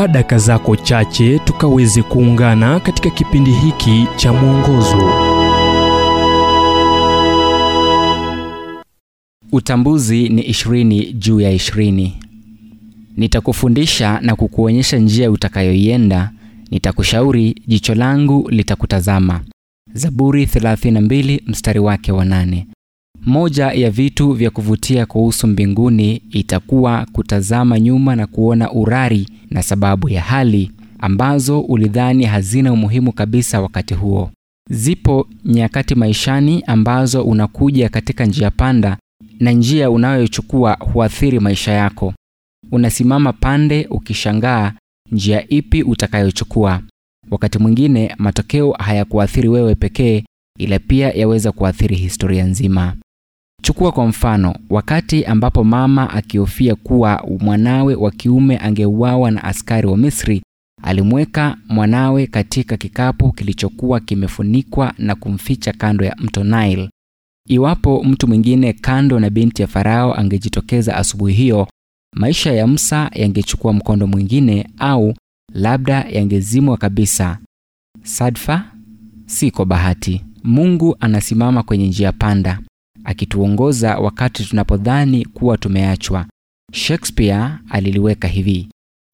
chukua daka zako chache tukaweze kuungana katika kipindi hiki cha mwongozo Utambuzi ni ishirini juu ya ishirini. Nitakufundisha na kukuonyesha njia utakayoienda, nitakushauri, jicho langu litakutazama. Zaburi 32 mstari wake wa nane. Moja ya vitu vya kuvutia kuhusu mbinguni itakuwa kutazama nyuma na kuona urari na sababu ya hali ambazo ulidhani hazina umuhimu kabisa wakati huo. Zipo nyakati maishani ambazo unakuja katika njia panda na njia unayochukua huathiri maisha yako. Unasimama pande ukishangaa njia ipi utakayochukua. Wakati mwingine matokeo hayakuathiri wewe pekee, ila pia yaweza kuathiri historia nzima. Chukua kwa mfano, wakati ambapo mama akihofia kuwa mwanawe wa kiume angeuawa na askari wa Misri, alimweka mwanawe katika kikapu kilichokuwa kimefunikwa na kumficha kando ya mto Nile. Iwapo mtu mwingine kando na binti ya Farao angejitokeza asubuhi hiyo, maisha ya Musa yangechukua mkondo mwingine au labda yangezimwa kabisa. Sadfa siko bahati. Mungu anasimama kwenye njia panda, akituongoza wakati tunapodhani kuwa tumeachwa. Shakespeare aliliweka hivi: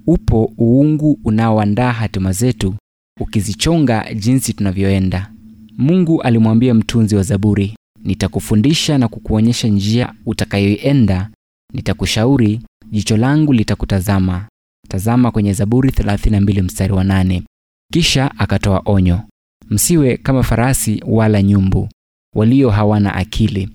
upo uungu unaoandaa hatima zetu, ukizichonga jinsi tunavyoenda. Mungu alimwambia mtunzi wa Zaburi, nitakufundisha na kukuonyesha njia utakayoienda, nitakushauri, jicho langu litakutazama. Tazama kwenye Zaburi 32 mstari wa 8. Kisha akatoa onyo, msiwe kama farasi wala nyumbu walio hawana akili,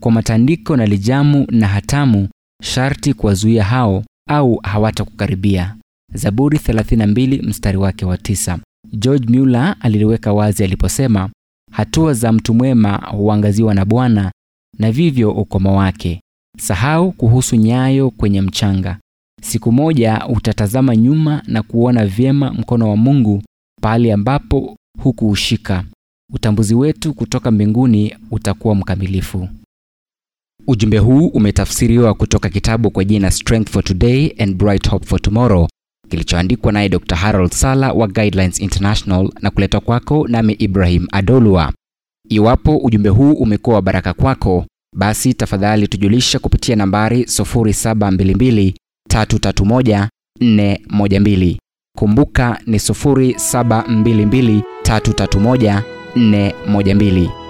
kwa matandiko na lijamu na hatamu sharti kuwazuia hao, au hawatakukaribia. Zaburi 32 mstari wake wa tisa. George Mueller aliliweka wazi aliposema, hatua za mtu mwema huangaziwa na Bwana na vivyo ukomo wake. Sahau kuhusu nyayo kwenye mchanga. Siku moja utatazama nyuma na kuona vyema mkono wa Mungu pahali ambapo hukuushika. Utambuzi wetu kutoka mbinguni utakuwa mkamilifu. Ujumbe huu umetafsiriwa kutoka kitabu kwa jina Strength for Today and Bright Hope for Tomorrow kilichoandikwa naye Dr. Harold Sala wa Guidelines International na kuletwa kwako nami Ibrahim Adolwa. Iwapo ujumbe huu umekuwa wa baraka kwako, basi tafadhali tujulisha kupitia nambari 0722 331 412. Kumbuka ni 0722 331 412.